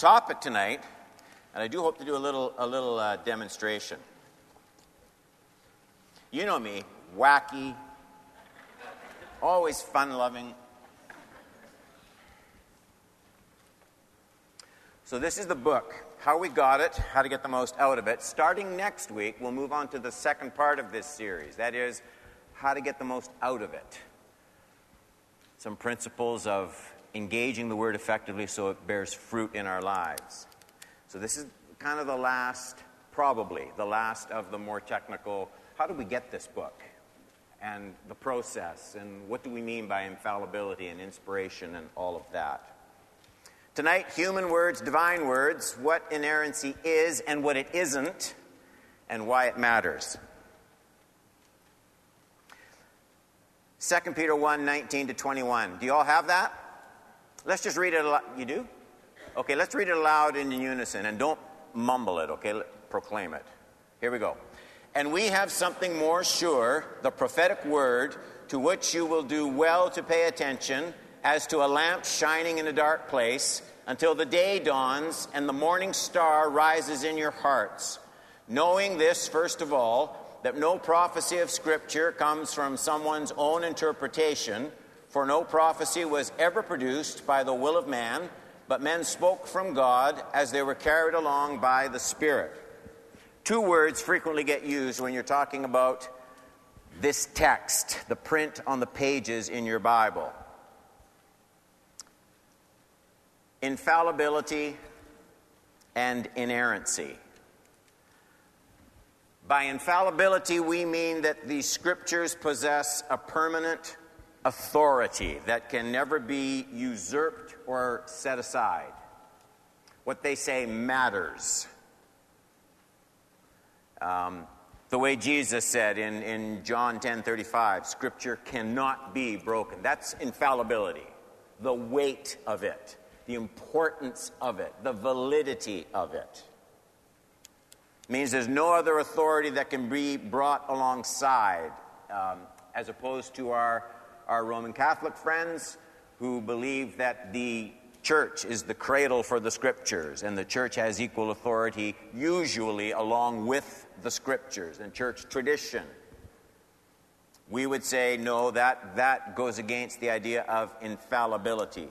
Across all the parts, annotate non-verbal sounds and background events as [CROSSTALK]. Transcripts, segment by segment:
topic tonight, and I do hope to do a little, a little uh, demonstration. You know me, wacky, always fun loving. So, this is the book, How We Got It, How to Get the Most Out of It. Starting next week, we'll move on to the second part of this series that is, how to get the most out of it. Some principles of engaging the word effectively so it bears fruit in our lives. So, this is kind of the last, probably the last of the more technical how do we get this book and the process and what do we mean by infallibility and inspiration and all of that. Tonight, human words, divine words, what inerrancy is and what it isn't, and why it matters. 2 Peter 1 19 to 21. Do you all have that? Let's just read it aloud. You do? Okay, let's read it aloud in unison and don't mumble it, okay? Proclaim it. Here we go. And we have something more sure, the prophetic word, to which you will do well to pay attention, as to a lamp shining in a dark place, until the day dawns and the morning star rises in your hearts. Knowing this, first of all, that no prophecy of Scripture comes from someone's own interpretation, for no prophecy was ever produced by the will of man, but men spoke from God as they were carried along by the Spirit. Two words frequently get used when you're talking about this text, the print on the pages in your Bible infallibility and inerrancy. By infallibility, we mean that the scriptures possess a permanent authority that can never be usurped or set aside. What they say matters. Um, the way Jesus said in, in John 10 35, Scripture cannot be broken. That's infallibility, the weight of it, the importance of it, the validity of it. it means there's no other authority that can be brought alongside, um, as opposed to our, our Roman Catholic friends who believe that the church is the cradle for the scriptures, and the church has equal authority, usually along with the scriptures and church tradition. We would say, no, that, that goes against the idea of infallibility.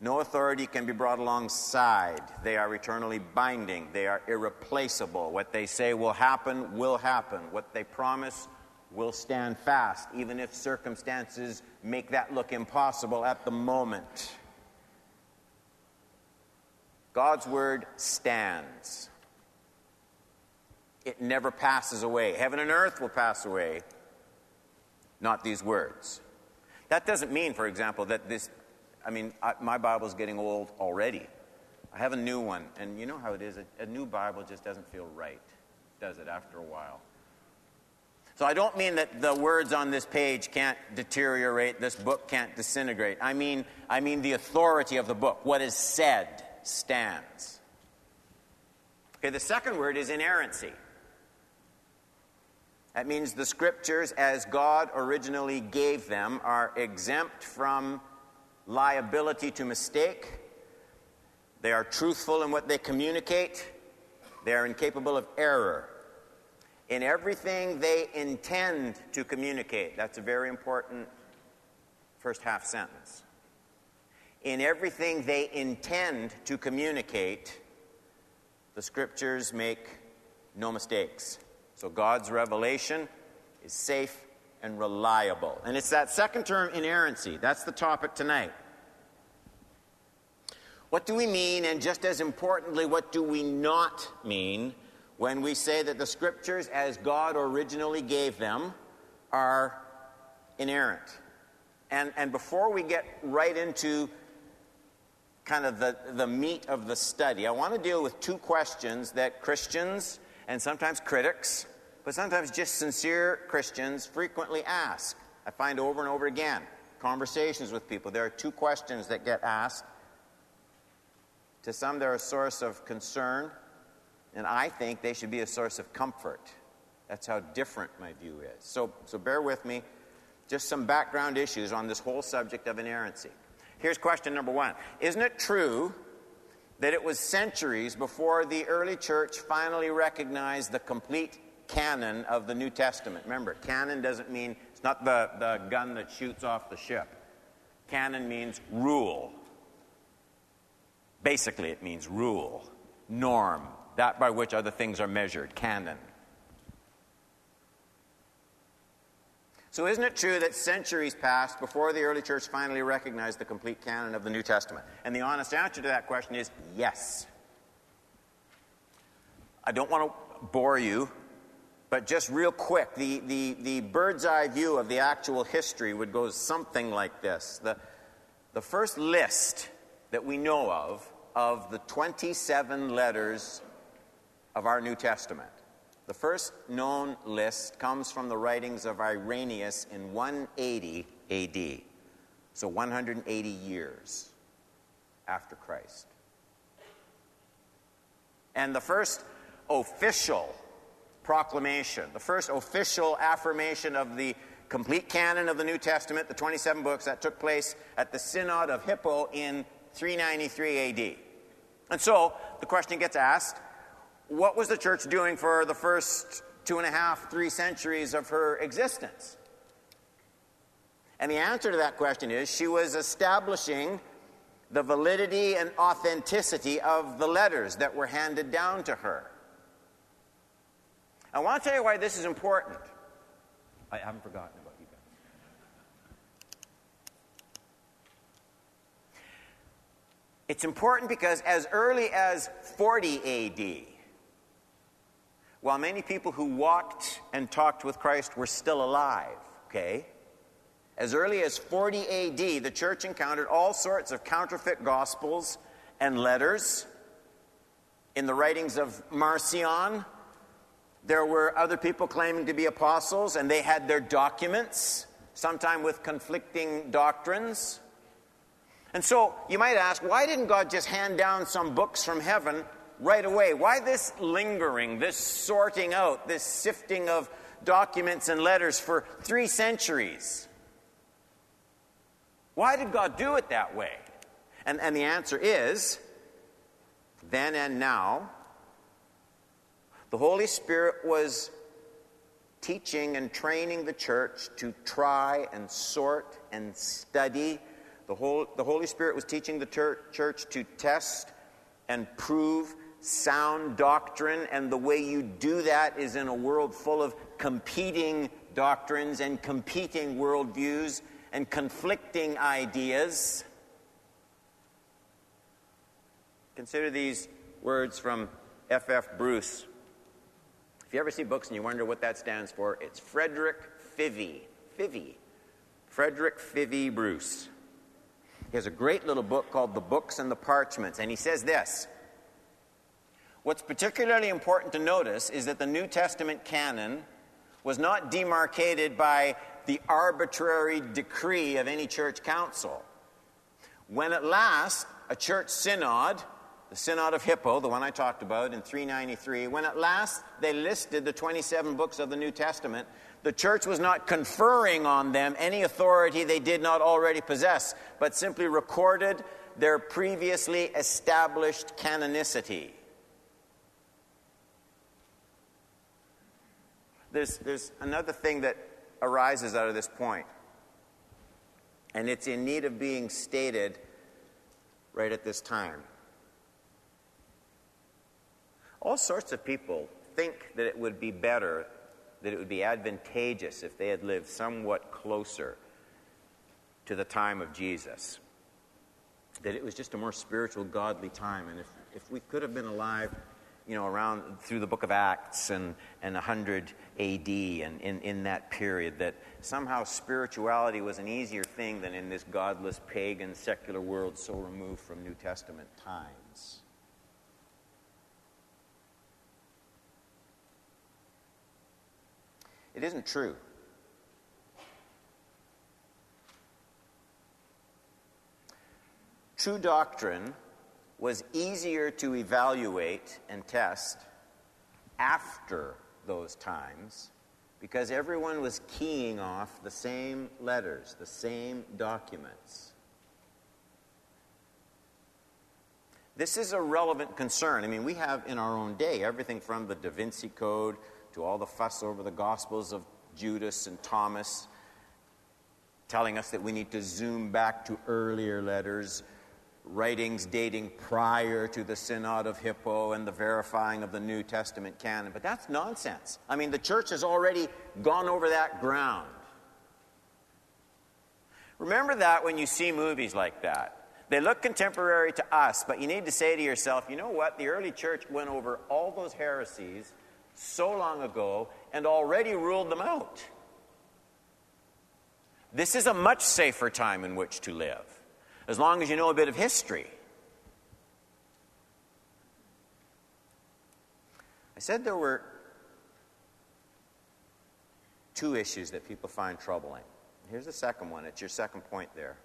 No authority can be brought alongside. They are eternally binding. They are irreplaceable. What they say will happen, will happen. What they promise will stand fast, even if circumstances make that look impossible at the moment. God's word stands. It never passes away. Heaven and earth will pass away, not these words. That doesn't mean, for example, that this, I mean, I, my Bible's getting old already. I have a new one, and you know how it is. A, a new Bible just doesn't feel right, does it, after a while? So I don't mean that the words on this page can't deteriorate, this book can't disintegrate. I mean, I mean the authority of the book, what is said stands. Okay, the second word is inerrancy. That means the scriptures, as God originally gave them, are exempt from liability to mistake. They are truthful in what they communicate. They are incapable of error. In everything they intend to communicate, that's a very important first half sentence in everything they intend to communicate, the scriptures make no mistakes. So God's revelation is safe and reliable. And it's that second term, inerrancy. That's the topic tonight. What do we mean, and just as importantly, what do we not mean when we say that the scriptures, as God originally gave them, are inerrant? And, and before we get right into kind of the, the meat of the study, I want to deal with two questions that Christians and sometimes critics, but sometimes just sincere Christians frequently ask. I find over and over again, conversations with people, there are two questions that get asked. To some, they're a source of concern, and I think they should be a source of comfort. That's how different my view is. So, so bear with me. Just some background issues on this whole subject of inerrancy. Here's question number one Isn't it true that it was centuries before the early church finally recognized the complete canon of the New Testament. Remember, canon doesn't mean, it's not the, the gun that shoots off the ship. Canon means rule. Basically, it means rule, norm, that by which other things are measured, canon. So, isn't it true that centuries passed before the early church finally recognized the complete canon of the New Testament? And the honest answer to that question is yes. I don't want to bore you, but just real quick, the, the, the bird's eye view of the actual history would go something like this. The, the first list that we know of, of the 27 letters of our New Testament, the first known list comes from the writings of Irenaeus in 180 AD, so 180 years after Christ. And the first official proclamation, the first official affirmation of the complete canon of the New Testament, the 27 books, that took place at the Synod of Hippo in 393 AD. And so the question gets asked what was the church doing for the first two and a half, three centuries of her existence? And the answer to that question is she was establishing the validity and authenticity of the letters that were handed down to her. I want to tell you why this is important. I haven't forgotten about you guys. It's important because as early as 40 AD, while many people who walked and talked with Christ were still alive, okay? As early as 40 AD, the church encountered all sorts of counterfeit gospels and letters. In the writings of Marcion, there were other people claiming to be apostles, and they had their documents, sometimes with conflicting doctrines. And so you might ask, why didn't God just hand down some books from heaven right away. Why this lingering, this sorting out, this sifting of documents and letters for three centuries? Why did God do it that way? And, and the answer is then and now, the Holy Spirit was teaching and training the church to try and sort and study. The, whole, the Holy Spirit was teaching the ter- church to test and prove sound doctrine, and the way you do that is in a world full of competing doctrines and competing worldviews and conflicting ideas. Consider these words from F. F. Bruce. If you ever see books and you wonder what that stands for, it's Frederick Fyvie. Fyvie. Frederick Fyvie Bruce. He has a great little book called The Books and the Parchments, and he says this What's particularly important to notice is that the New Testament canon was not demarcated by the arbitrary decree of any church council. When at last a church synod, the Synod of Hippo, the one I talked about in 393, when at last they listed the 27 books of the New Testament, the church was not conferring on them any authority they did not already possess, but simply recorded their previously established canonicity. There's, there's another thing that arises out of this point, and it's in need of being stated right at this time. All sorts of people think that it would be better, that it would be advantageous if they had lived somewhat closer to the time of Jesus. That it was just a more spiritual, godly time. And if, if we could have been alive you know, around through the book of Acts and, and 100 AD and in, in that period, that somehow spirituality was an easier thing than in this godless, pagan, secular world so removed from New Testament times. It isn't true. True doctrine was easier to evaluate and test after those times because everyone was keying off the same letters, the same documents. This is a relevant concern. I mean, we have in our own day everything from the Da Vinci Code to all the fuss over the Gospels of Judas and Thomas, telling us that we need to zoom back to earlier letters, writings dating prior to the Synod of Hippo and the verifying of the New Testament canon. But that's nonsense. I mean, the church has already gone over that ground. Remember that when you see movies like that. They look contemporary to us, but you need to say to yourself, you know what? The early church went over all those heresies so long ago and already ruled them out. This is a much safer time in which to live, as long as you know a bit of history. I said there were two issues that people find troubling. Here's the second one. It's your second point there.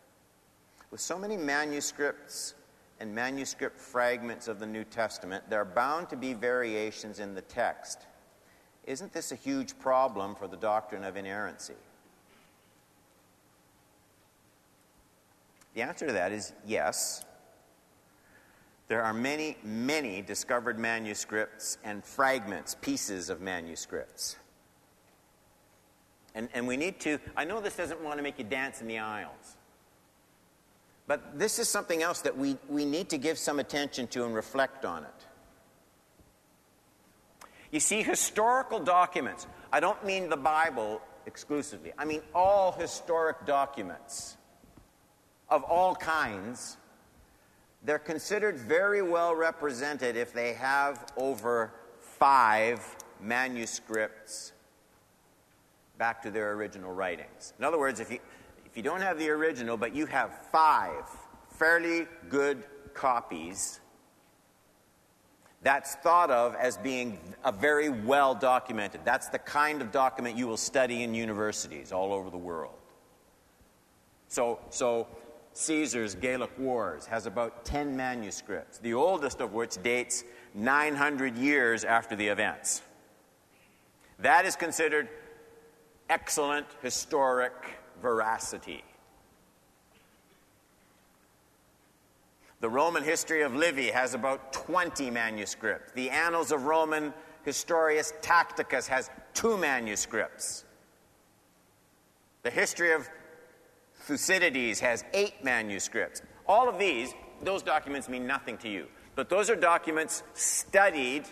With so many manuscripts and manuscript fragments of the New Testament, there are bound to be variations in the text. Isn't this a huge problem for the doctrine of inerrancy? The answer to that is yes. There are many, many discovered manuscripts and fragments, pieces of manuscripts. And, and we need to, I know this doesn't want to make you dance in the aisles, but this is something else that we, we need to give some attention to and reflect on it. You see, historical documents, I don't mean the Bible exclusively, I mean all historic documents of all kinds, they're considered very well represented if they have over five manuscripts back to their original writings. In other words, if you, if you don't have the original, but you have five fairly good copies, that's thought of as being a very well documented. That's the kind of document you will study in universities all over the world. So, so Caesar's Gallic Wars has about 10 manuscripts, the oldest of which dates 900 years after the events. That is considered excellent historic veracity. The Roman history of Livy has about 20 manuscripts. The Annals of Roman Historius Tacitus has two manuscripts. The history of Thucydides has eight manuscripts. All of these, those documents mean nothing to you. But those are documents studied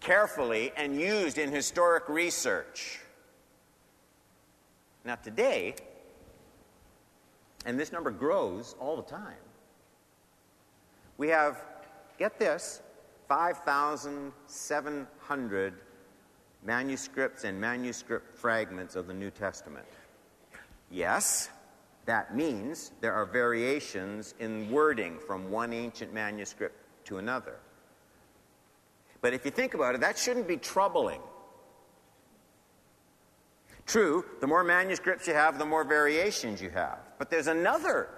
carefully and used in historic research. Now, today, and this number grows all the time, we have, get this, 5,700 manuscripts and manuscript fragments of the New Testament. Yes, that means there are variations in wording from one ancient manuscript to another. But if you think about it, that shouldn't be troubling. True, the more manuscripts you have, the more variations you have. But there's another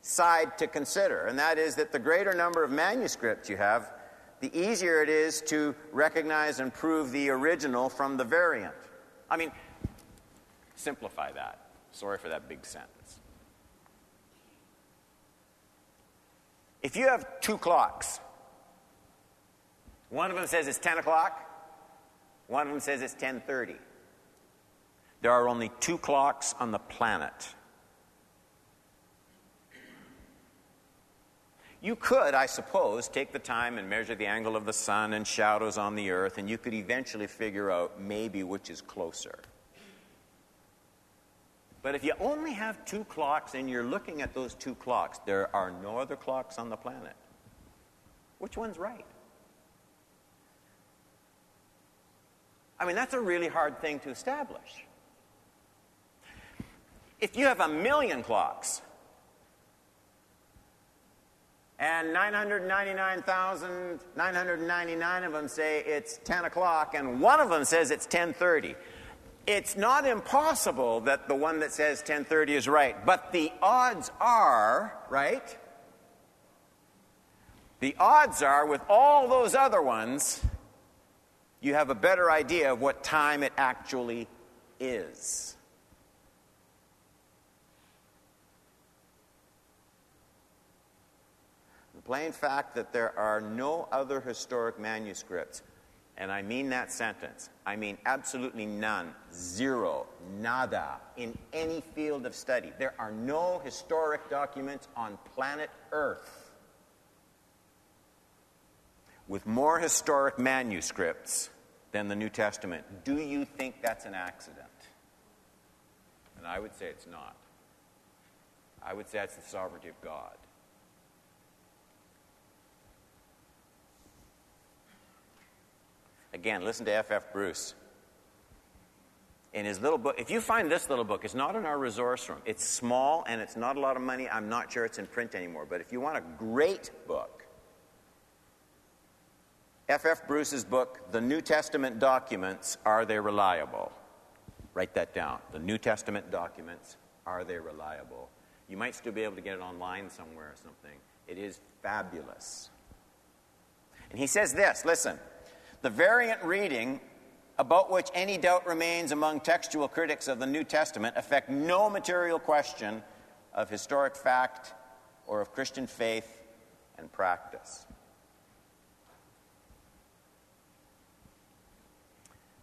side to consider, and that is that the greater number of manuscripts you have, the easier it is to recognize and prove the original from the variant. I mean, simplify that. Sorry for that big sentence. If you have two clocks, one of them says it's 10 o'clock, one of them says it's 10:30. There are only two clocks on the planet. You could, I suppose, take the time and measure the angle of the sun and shadows on the earth, and you could eventually figure out maybe which is closer. But if you only have two clocks and you're looking at those two clocks, there are no other clocks on the planet. Which one's right? I mean, that's a really hard thing to establish. If you have a million clocks and 999,999 of them say it's 10 o'clock and one of them says it's 1030, it's not impossible that the one that says 1030 is right, but the odds are, right? The odds are with all those other ones, you have a better idea of what time it actually is. The plain fact that there are no other historic manuscripts, and I mean that sentence, I mean absolutely none, zero, nada, in any field of study. There are no historic documents on planet Earth with more historic manuscripts than the New Testament. Do you think that's an accident? And I would say it's not. I would say that's the sovereignty of God. Again, listen to F.F. F. Bruce. In his little book, if you find this little book, it's not in our resource room. It's small and it's not a lot of money. I'm not sure it's in print anymore. But if you want a great book, F.F. F. Bruce's book, The New Testament Documents, Are They Reliable? Write that down. The New Testament Documents, Are They Reliable? You might still be able to get it online somewhere or something. It is fabulous. And he says this listen, the variant reading about which any doubt remains among textual critics of the New Testament affect no material question of historic fact or of Christian faith and practice.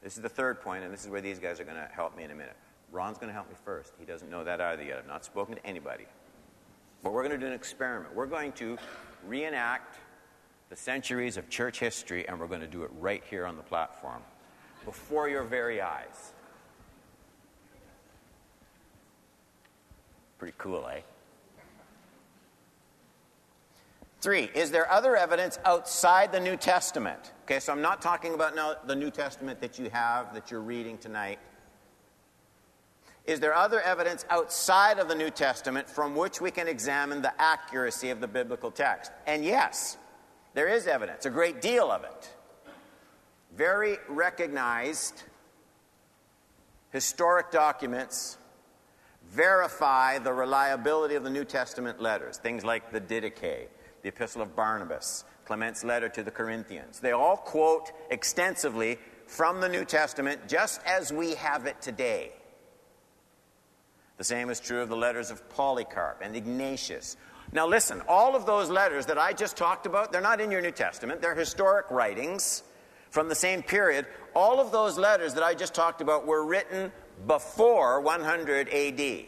This is the third point, and this is where these guys are going to help me in a minute. Ron's going to help me first. He doesn't know that either yet. I've not spoken to anybody. But we're going to do an experiment. We're going to reenact the centuries of church history, and we're going to do it right here on the platform before your very eyes. Pretty cool, eh? Three, is there other evidence outside the New Testament? Okay, so I'm not talking about now the New Testament that you have, that you're reading tonight. Is there other evidence outside of the New Testament from which we can examine the accuracy of the biblical text? And yes, there is evidence, a great deal of it. Very recognized historic documents verify the reliability of the New Testament letters, things like the Didache, the Epistle of Barnabas, Clement's letter to the Corinthians. They all quote extensively from the New Testament just as we have it today. The same is true of the letters of Polycarp and Ignatius. Now, listen, all of those letters that I just talked about, they're not in your New Testament, they're historic writings from the same period. All of those letters that I just talked about were written before 100 AD.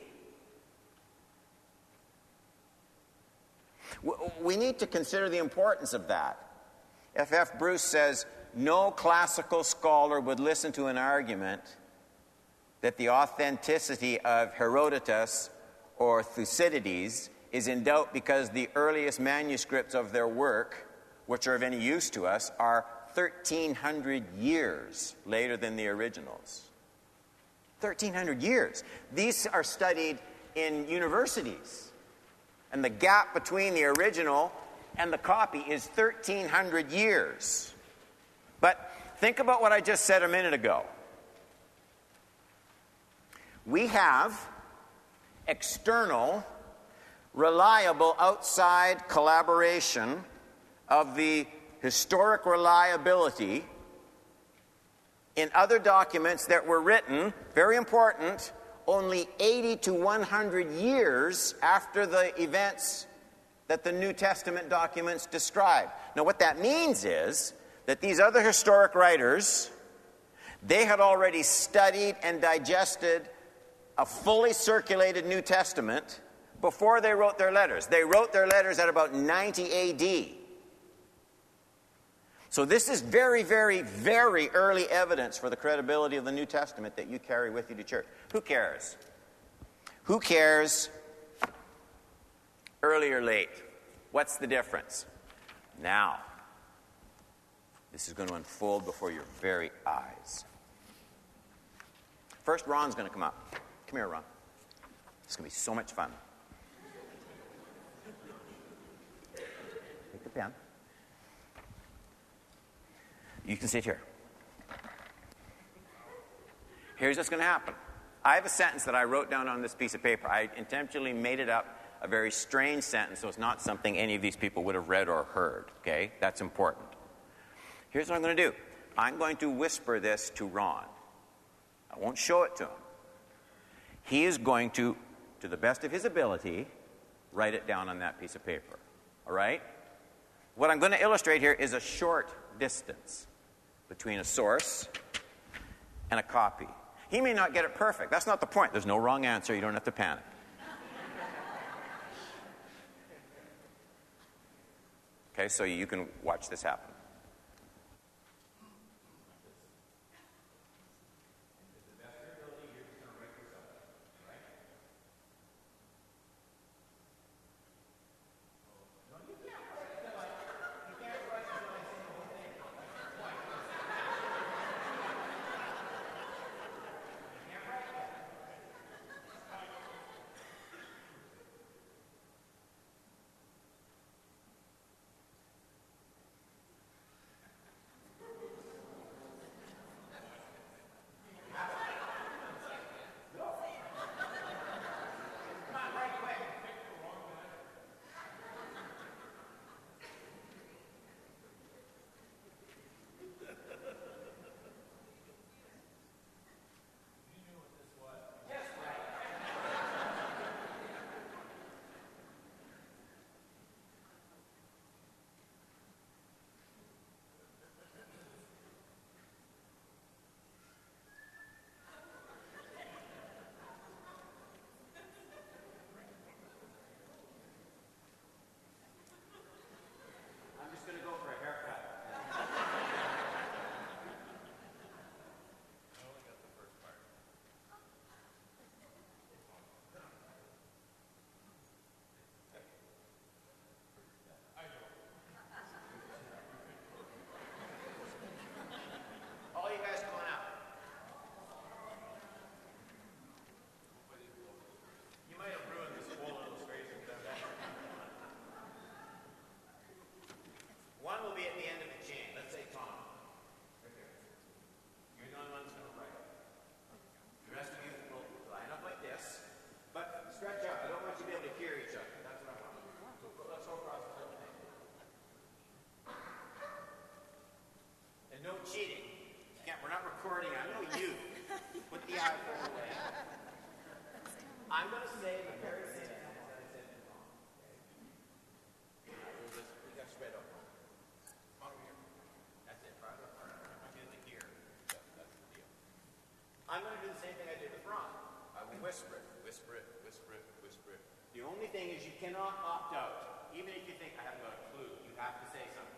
We need to consider the importance of that. F.F. F. Bruce says no classical scholar would listen to an argument that the authenticity of Herodotus or Thucydides is in doubt because the earliest manuscripts of their work, which are of any use to us, are 1,300 years later than the originals. 1,300 years. These are studied in universities. And the gap between the original and the copy is 1,300 years. But think about what I just said a minute ago. We have external, reliable outside collaboration of the historic reliability in other documents that were written, very important, only 80 to 100 years after the events that the New Testament documents describe. Now, what that means is that these other historic writers, they had already studied and digested a fully circulated New Testament before they wrote their letters. They wrote their letters at about 90 AD. So, this is very, very, very early evidence for the credibility of the New Testament that you carry with you to church. Who cares? Who cares? Early or late? What's the difference? Now, this is going to unfold before your very eyes. First, Ron's going to come up. Come here, Ron. It's going to be so much fun. You can sit here. Here's what's going to happen. I have a sentence that I wrote down on this piece of paper. I intentionally made it up, a very strange sentence, so it's not something any of these people would have read or heard. Okay? That's important. Here's what I'm going to do I'm going to whisper this to Ron. I won't show it to him. He is going to, to the best of his ability, write it down on that piece of paper. All right? What I'm going to illustrate here is a short distance between a source and a copy. He may not get it perfect. That's not the point. There's no wrong answer. You don't have to panic. okay, so you can watch this happen. the same thing I did with Ron. I will whisper it, whisper it, whisper it, whisper it. The only thing is you cannot opt out. Even if you think, I haven't got a clue, you have to say something.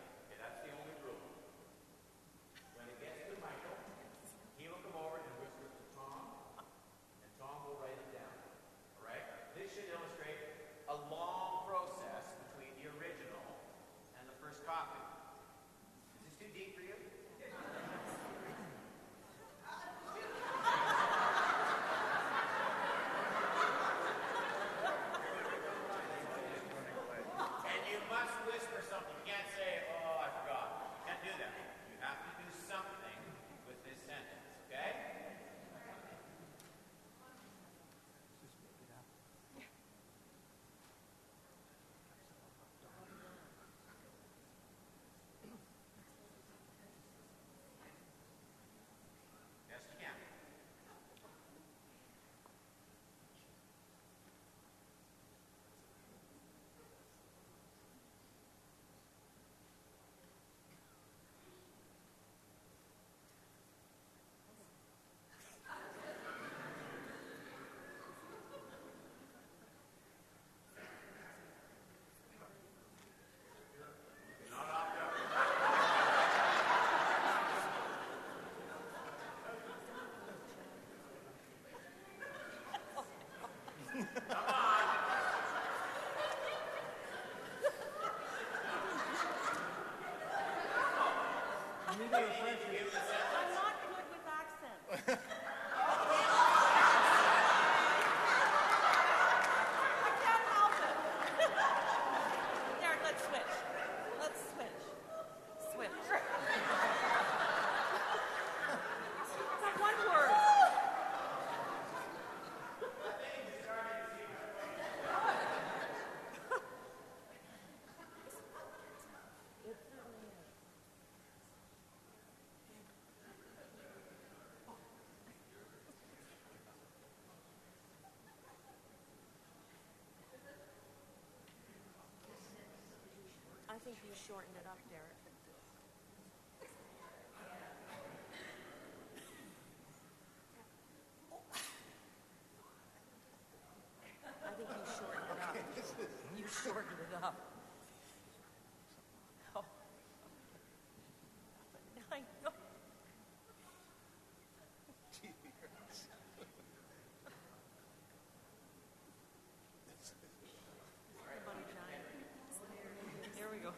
friend. think you shortened it up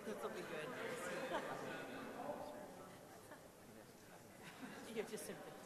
This will be good. [LAUGHS] You're just a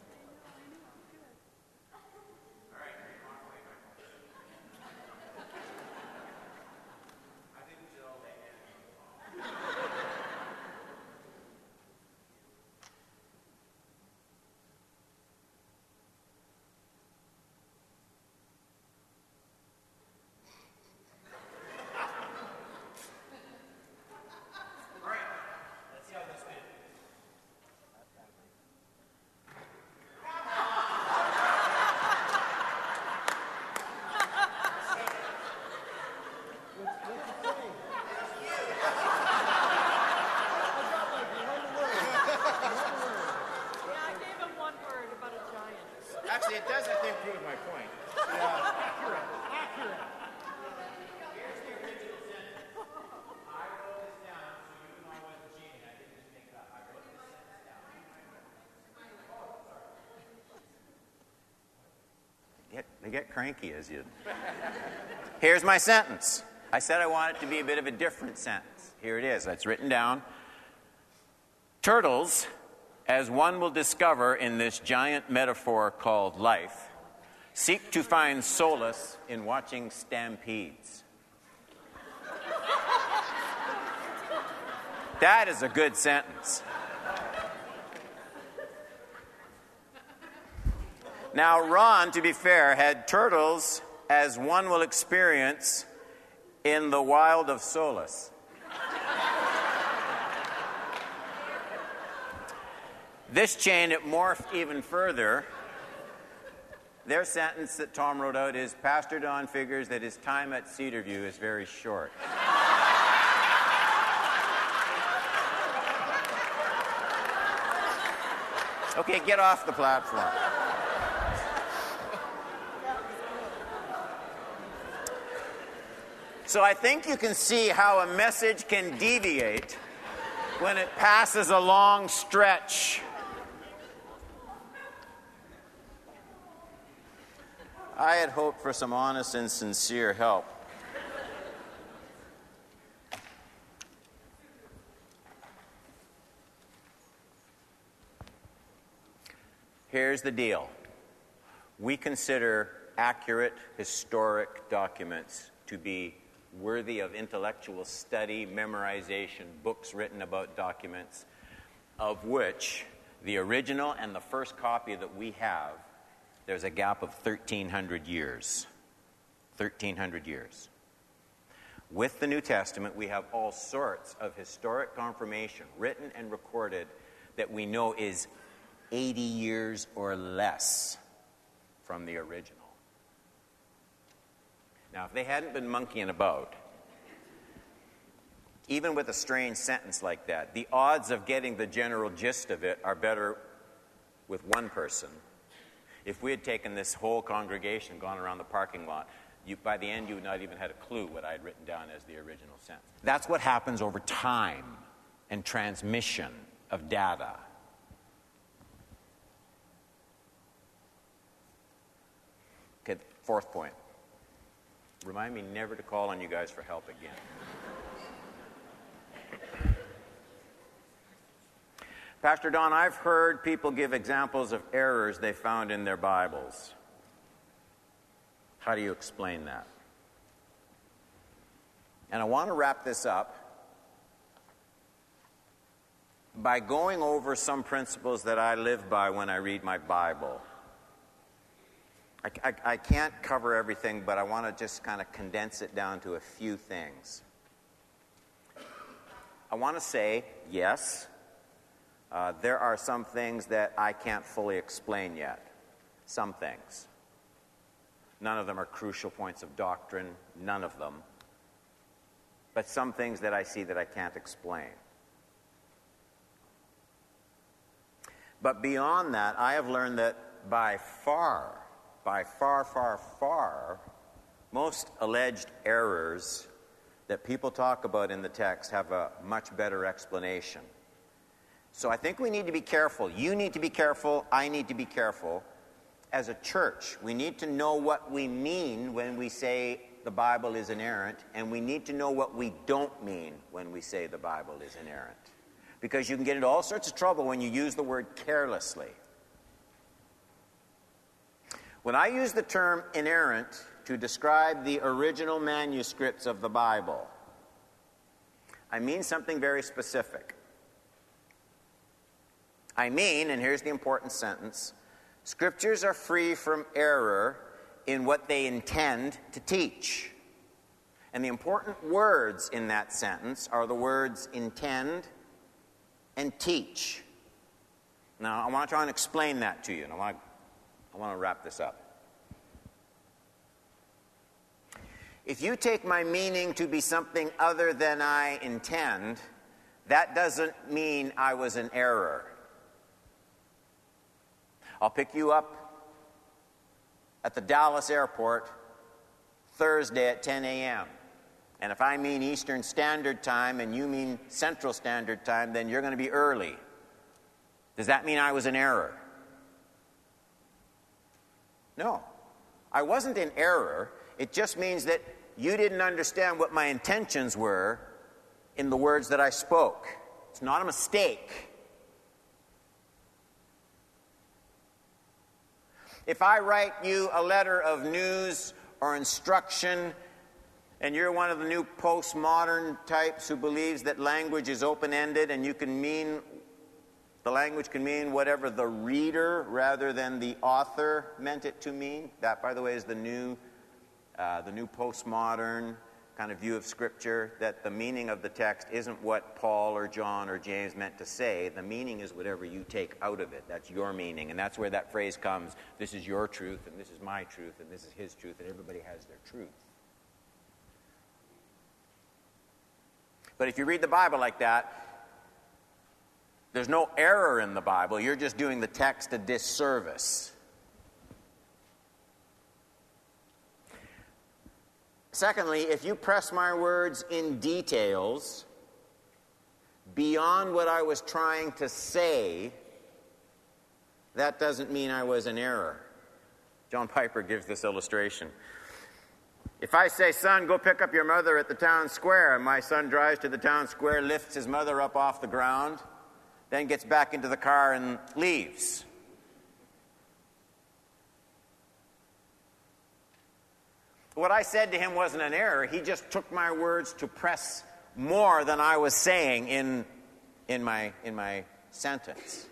Get, cranky as you. Here's my sentence. I said I want it to be a bit of a different sentence. Here it is. It's written down. Turtles, as one will discover in this giant metaphor called life, seek to find solace in watching stampedes. That is a good sentence. Now, Ron, to be fair, had turtles as one will experience in the wild of solace. This chain, it morphed even further. Their sentence that Tom wrote out is Pastor Don figures that his time at Cedarview is very short. Okay, get off the platform. So I think you can see how a message can deviate when it passes a long stretch. I had hoped for some honest and sincere help. Here's the deal we consider accurate historic documents to be worthy of intellectual study, memorization, books written about documents, of which the original and the first copy that we have, there's a gap of 1,300 years. 1,300 years. With the New Testament, we have all sorts of historic confirmation, written and recorded, that we know is 80 years or less from the original. Now, if they hadn't been monkeying about, even with a strange sentence like that, the odds of getting the general gist of it are better with one person. If we had taken this whole congregation, gone around the parking lot, you, by the end you would not even had a clue what I had written down as the original sentence. That's what happens over time and transmission of data. Okay, fourth point. Remind me never to call on you guys for help again. Pastor Don, I've heard people give examples of errors they found in their Bibles. How do you explain that? And I want to wrap this up by going over some principles that I live by when I read my Bible. I, I, I can't cover everything, but I want to just kind of condense it down to a few things. I want to say, yes, uh, there are some things that I can't fully explain yet. Some things. None of them are crucial points of doctrine, none of them. but some things that I see that I can't explain. But beyond that, I have learned that by far, by far, far, far, most alleged errors that people talk about in the text have a much better explanation. So I think we need to be careful. You need to be careful. I need to be careful. As a church, we need to know what we mean when we say the Bible is inerrant, and we need to know what we don't mean when we say the Bible is inerrant. Because you can get into all sorts of trouble when you use the word carelessly. When I use the term inerrant to describe the original manuscripts of the Bible, I mean something very specific. I mean, and here's the important sentence Scriptures are free from error in what they intend to teach. And the important words in that sentence are the words intend and teach. Now, I want to try and explain that to you, and I want to, I want to wrap this up. If you take my meaning to be something other than I intend, that doesn't mean I was in error. I'll pick you up at the Dallas airport Thursday at 10 a.m. And if I mean Eastern Standard Time and you mean Central Standard Time, then you're going to be early. Does that mean I was in error? No. I wasn't in error. It just means that you didn't understand what my intentions were in the words that I spoke. It's not a mistake. If I write you a letter of news or instruction, and you're one of the new postmodern types who believes that language is open ended and you can mean, the language can mean whatever the reader rather than the author meant it to mean, that, by the way, is the new, uh, the new postmodern kind of view of Scripture that the meaning of the text isn't what Paul or John or James meant to say. The meaning is whatever you take out of it. That's your meaning. And that's where that phrase comes this is your truth, and this is my truth, and this is his truth, and everybody has their truth. But if you read the Bible like that, there's no error in the Bible. You're just doing the text a disservice. Secondly, if you press my words in details beyond what I was trying to say, that doesn't mean I was in error. John Piper gives this illustration. If I say, son, go pick up your mother at the town square, and my son drives to the town square, lifts his mother up off the ground, then gets back into the car and leaves. What I said to him wasn't an error. He just took my words to press more than I was saying in, in, my, in my sentence.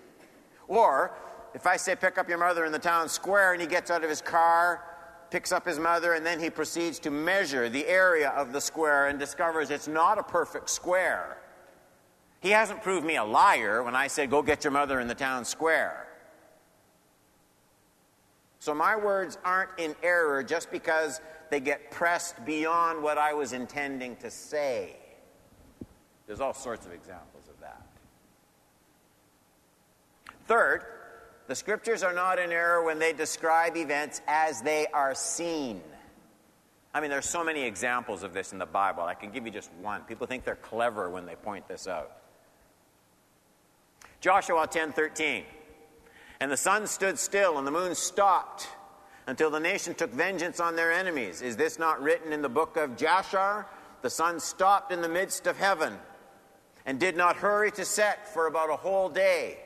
Or, if I say, pick up your mother in the town square, and he gets out of his car, picks up his mother, and then he proceeds to measure the area of the square and discovers it's not a perfect square. He hasn't proved me a liar when I said, go get your mother in the town square. So my words aren't in error just because they get pressed beyond what I was intending to say. There's all sorts of examples of that. Third, the scriptures are not in error when they describe events as they are seen. I mean, there's so many examples of this in the Bible. I can give you just one. People think they're clever when they point this out. Joshua 10:13. And the sun stood still and the moon stopped until the nation took vengeance on their enemies. Is this not written in the book of Jasher? The sun stopped in the midst of heaven and did not hurry to set for about a whole day.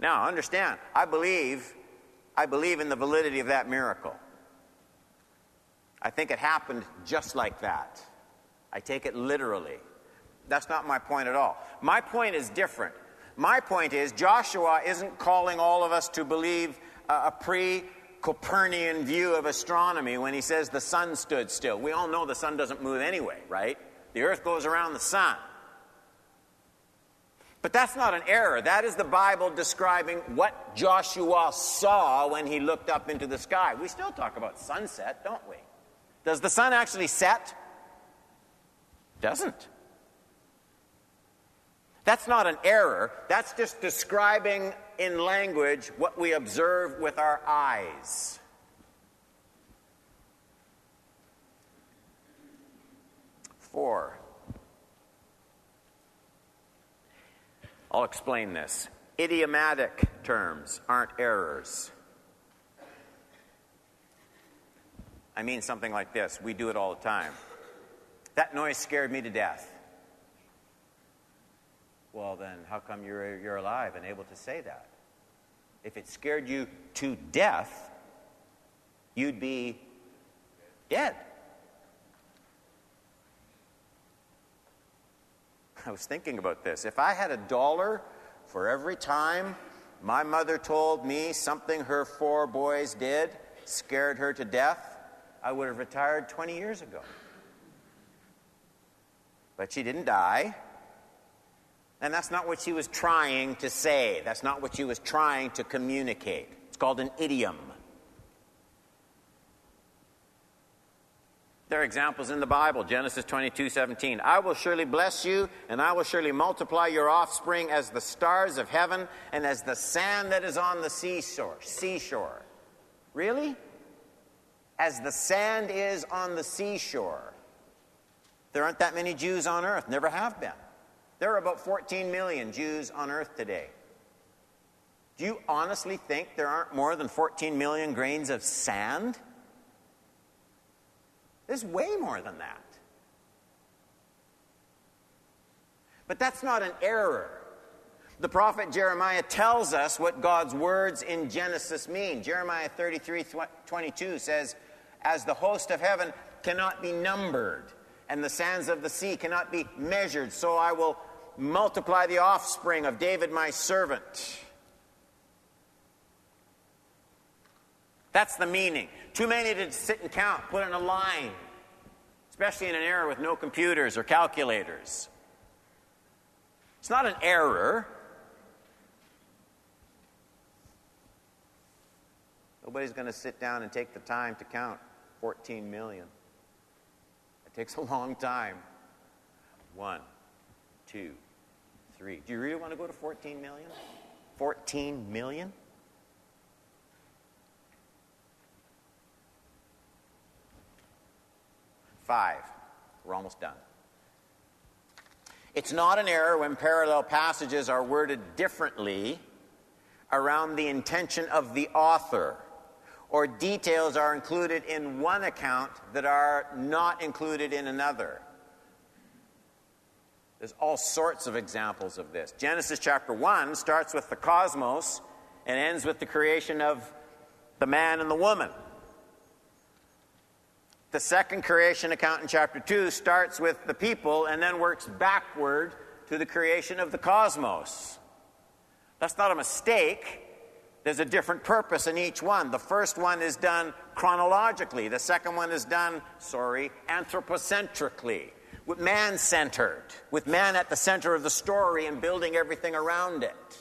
Now, understand, I believe I believe in the validity of that miracle. I think it happened just like that. I take it literally. That's not my point at all. My point is different. My point is, Joshua isn't calling all of us to believe a pre Copernican view of astronomy when he says the sun stood still. We all know the sun doesn't move anyway, right? The earth goes around the sun. But that's not an error. That is the Bible describing what Joshua saw when he looked up into the sky. We still talk about sunset, don't we? Does the sun actually set? Doesn't. That's not an error. That's just describing in language what we observe with our eyes. Four. I'll explain this. Idiomatic terms aren't errors. I mean something like this. We do it all the time. That noise scared me to death. Well, then, how come you're, you're alive and able to say that? If it scared you to death, you'd be dead. I was thinking about this. If I had a dollar for every time my mother told me something her four boys did scared her to death, I would have retired 20 years ago. But she didn't die. And that's not what she was trying to say. That's not what she was trying to communicate. It's called an idiom. There are examples in the Bible, Genesis 22 17. I will surely bless you, and I will surely multiply your offspring as the stars of heaven and as the sand that is on the seashore. Seashore. Really? As the sand is on the seashore. There aren't that many Jews on earth, never have been. There are about 14 million Jews on earth today. Do you honestly think there aren't more than 14 million grains of sand? There's way more than that. But that's not an error. The prophet Jeremiah tells us what God's words in Genesis mean. Jeremiah 33 22 says, As the host of heaven cannot be numbered, and the sands of the sea cannot be measured, so I will multiply the offspring of David my servant. That's the meaning. Too many to sit and count, put in a line, especially in an era with no computers or calculators. It's not an error. Nobody's going to sit down and take the time to count 14 million. Takes a long time. One, two, three. Do you really want to go to 14 million? 14 million? Five. We're almost done. It's not an error when parallel passages are worded differently around the intention of the author, or details are included in one account that are not included in another. There's all sorts of examples of this. Genesis chapter 1 starts with the cosmos and ends with the creation of the man and the woman. The second creation account in chapter 2 starts with the people and then works backward to the creation of the cosmos. That's not a mistake. There's a different purpose in each one. The first one is done chronologically, the second one is done, sorry, anthropocentrically, with man centered, with man at the center of the story and building everything around it.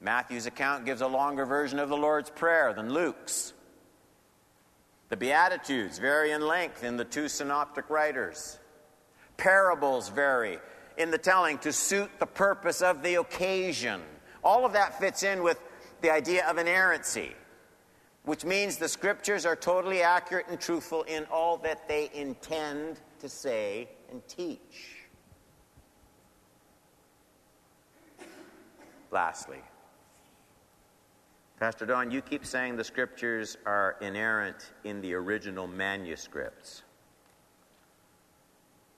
Matthew's account gives a longer version of the Lord's Prayer than Luke's. The Beatitudes vary in length in the two synoptic writers. Parables vary in the telling to suit the purpose of the occasion. All of that fits in with the idea of inerrancy, which means the scriptures are totally accurate and truthful in all that they intend to say and teach. Lastly, Pastor Don, you keep saying the scriptures are inerrant in the original manuscripts.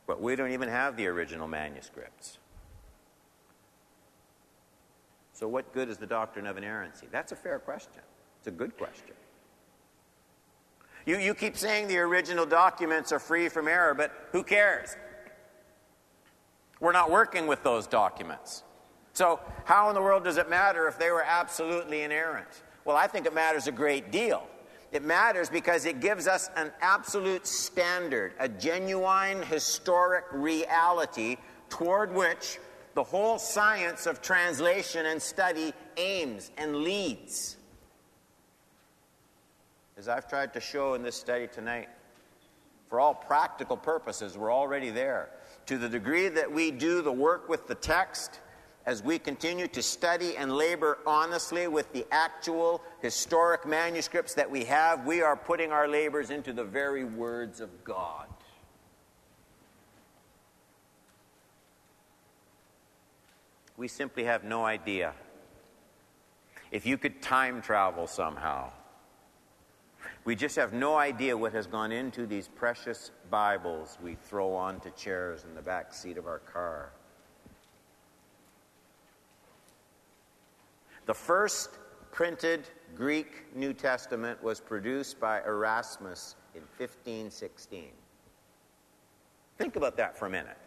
But we don't even have the original manuscripts. So, what good is the doctrine of inerrancy? That's a fair question. It's a good question. You, you keep saying the original documents are free from error, but who cares? We're not working with those documents. So, how in the world does it matter if they were absolutely inerrant? Well, I think it matters a great deal. It matters because it gives us an absolute standard, a genuine historic reality toward which the whole science of translation and study aims and leads. as I've tried to show in this study tonight, for all practical purposes, we're already there. To the degree that we do the work with the text, as we continue to study and labor honestly with the actual historic manuscripts that we have, we are putting our labors into the very words of God. We simply have no idea. If you could time travel somehow, we just have no idea what has gone into these precious Bibles we throw onto chairs in the back seat of our car. The first printed Greek New Testament was produced by Erasmus in 1516. Think about that for a minute.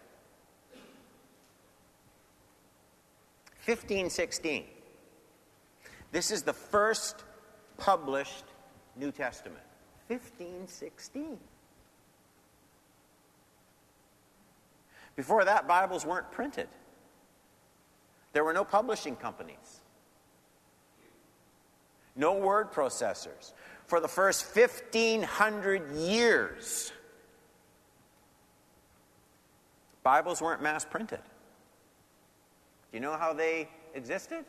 1516. This is the first published New Testament. 1516. Before that, Bibles weren't printed. There were no publishing companies, no word processors. For the first 1,500 years, Bibles weren't mass printed. Do you know how they existed?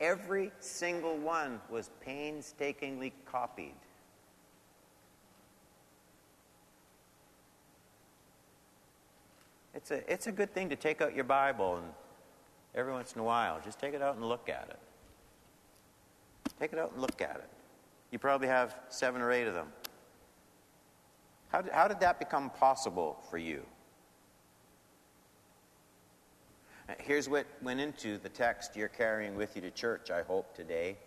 Every single one was painstakingly copied. It's a, it's a good thing to take out your Bible and every once in a while, just take it out and look at it. Take it out and look at it. You probably have seven or eight of them. How did, how did that become possible for you? Uh, here's what went into the text you're carrying with you to church, I hope, today.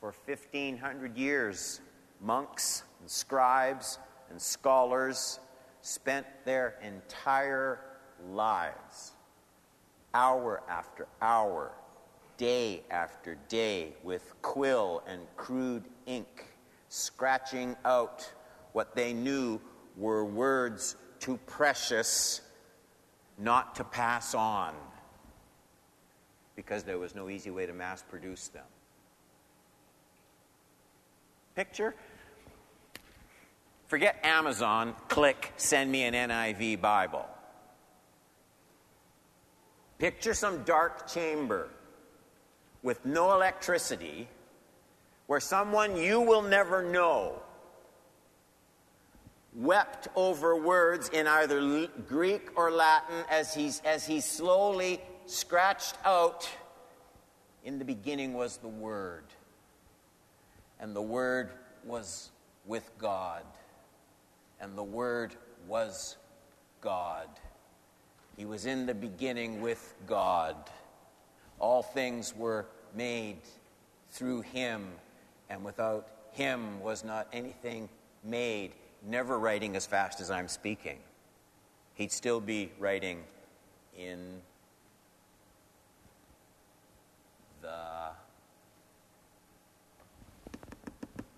For 1,500 years, monks and scribes and scholars spent their entire lives, hour after hour, day after day, with quill and crude ink, scratching out what they knew were words too precious not to pass on because there was no easy way to mass produce them. Picture? Forget Amazon, click, send me an NIV Bible. Picture some dark chamber with no electricity where someone you will never know wept over words in either Greek or Latin as, he's, as he slowly scratched out. In the beginning was the Word, and the Word was with God, and the Word was God. He was in the beginning with God. All things were made through Him, and without Him was not anything made never writing as fast as I'm speaking. He'd still be writing in the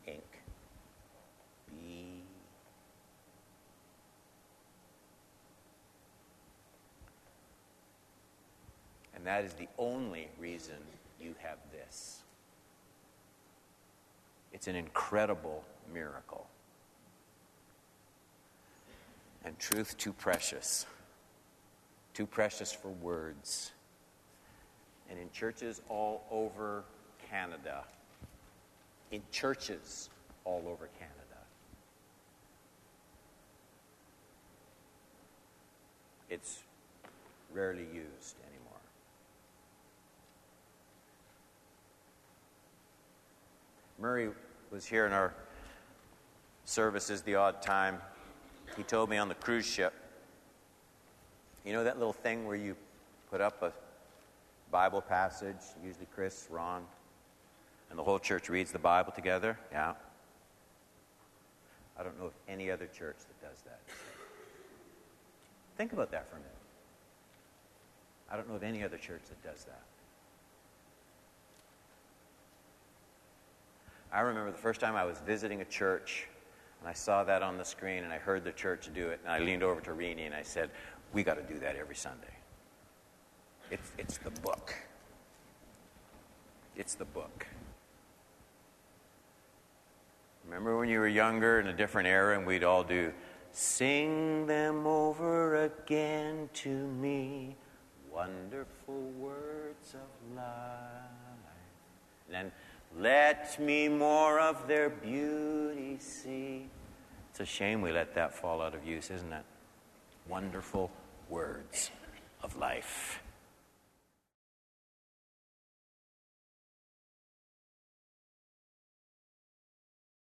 ink. B. And that is the only reason you have this. It's an incredible miracle and truth too precious, too precious for words. And in churches all over Canada, in churches all over Canada, it's rarely used anymore. Murray was here in our services the odd time he told me on the cruise ship, you know that little thing where you put up a Bible passage, usually Chris, Ron, and the whole church reads the Bible together? Yeah. I don't know of any other church that does that. Think about that for a minute. I don't know of any other church that does that. I remember the first time I was visiting a church and I saw that on the screen and I heard the church do it. And I leaned over to Rini and I said, We got to do that every Sunday. It's, it's the book. It's the book. Remember when you were younger in a different era and we'd all do, Sing them over again to me, wonderful words of life. And then, let me more of their beauty see. It's a shame we let that fall out of use, isn't it? Wonderful words of life.